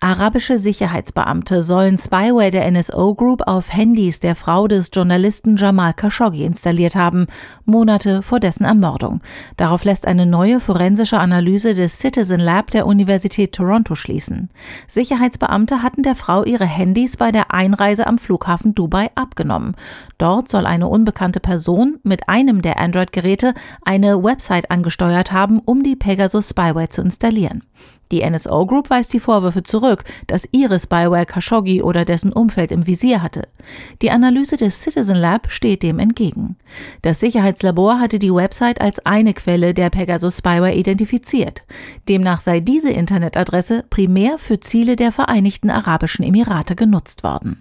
Arabische Sicherheitsbeamte sollen Spyware der NSO Group auf Handys der Frau des Journalisten Jamal Khashoggi installiert haben, Monate vor dessen Ermordung. Darauf lässt eine neue forensische Analyse des Citizen Lab der Universität Toronto schließen. Sicherheitsbeamte hatten der Frau ihre Handys bei der Einreise am Flughafen Dubai abgenommen. Dort soll eine unbekannte Person mit einem der Android-Geräte eine Website angesteuert haben, um die Pegasus Spyware zu installieren. Die NSO Group weist die Vorwürfe zurück, dass ihre Spyware Khashoggi oder dessen Umfeld im Visier hatte. Die Analyse des Citizen Lab steht dem entgegen. Das Sicherheitslabor hatte die Website als eine Quelle der Pegasus Spyware identifiziert. Demnach sei diese Internetadresse primär für Ziele der Vereinigten Arabischen Emirate genutzt worden.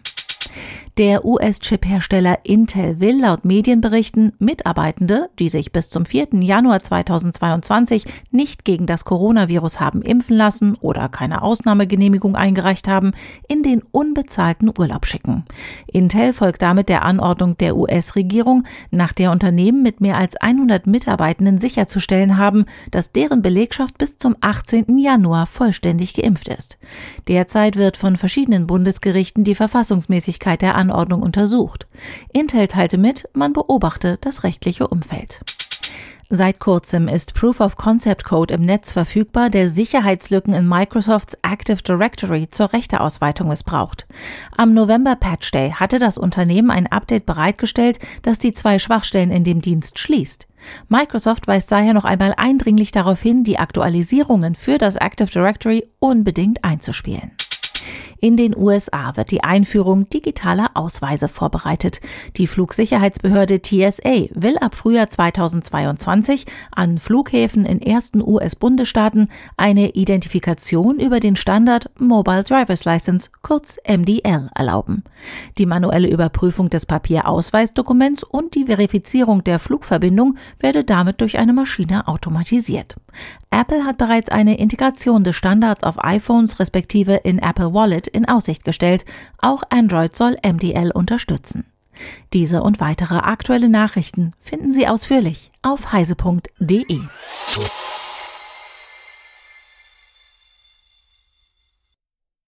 Der US-Chip-Hersteller Intel will laut Medienberichten Mitarbeitende, die sich bis zum 4. Januar 2022 nicht gegen das Coronavirus haben impfen lassen oder keine Ausnahmegenehmigung eingereicht haben, in den unbezahlten Urlaub schicken. Intel folgt damit der Anordnung der US-Regierung, nach der Unternehmen mit mehr als 100 Mitarbeitenden sicherzustellen haben, dass deren Belegschaft bis zum 18. Januar vollständig geimpft ist. Derzeit wird von verschiedenen Bundesgerichten die Verfassungsmäßigkeit der Anordnung untersucht. Intel teilte mit, man beobachte das rechtliche Umfeld. Seit kurzem ist Proof of Concept Code im Netz verfügbar, der Sicherheitslücken in Microsofts Active Directory zur Rechteausweitung missbraucht. Am November Patch Day hatte das Unternehmen ein Update bereitgestellt, das die zwei Schwachstellen in dem Dienst schließt. Microsoft weist daher noch einmal eindringlich darauf hin, die Aktualisierungen für das Active Directory unbedingt einzuspielen. In den USA wird die Einführung digitaler Ausweise vorbereitet. Die Flugsicherheitsbehörde TSA will ab Frühjahr 2022 an Flughäfen in ersten US-Bundesstaaten eine Identifikation über den Standard Mobile Driver's License, kurz MDL, erlauben. Die manuelle Überprüfung des Papierausweisdokuments und die Verifizierung der Flugverbindung werde damit durch eine Maschine automatisiert. Apple hat bereits eine Integration des Standards auf iPhones respektive in Apple Wallet in Aussicht gestellt. Auch Android soll MDL unterstützen. Diese und weitere aktuelle Nachrichten finden Sie ausführlich auf heise.de.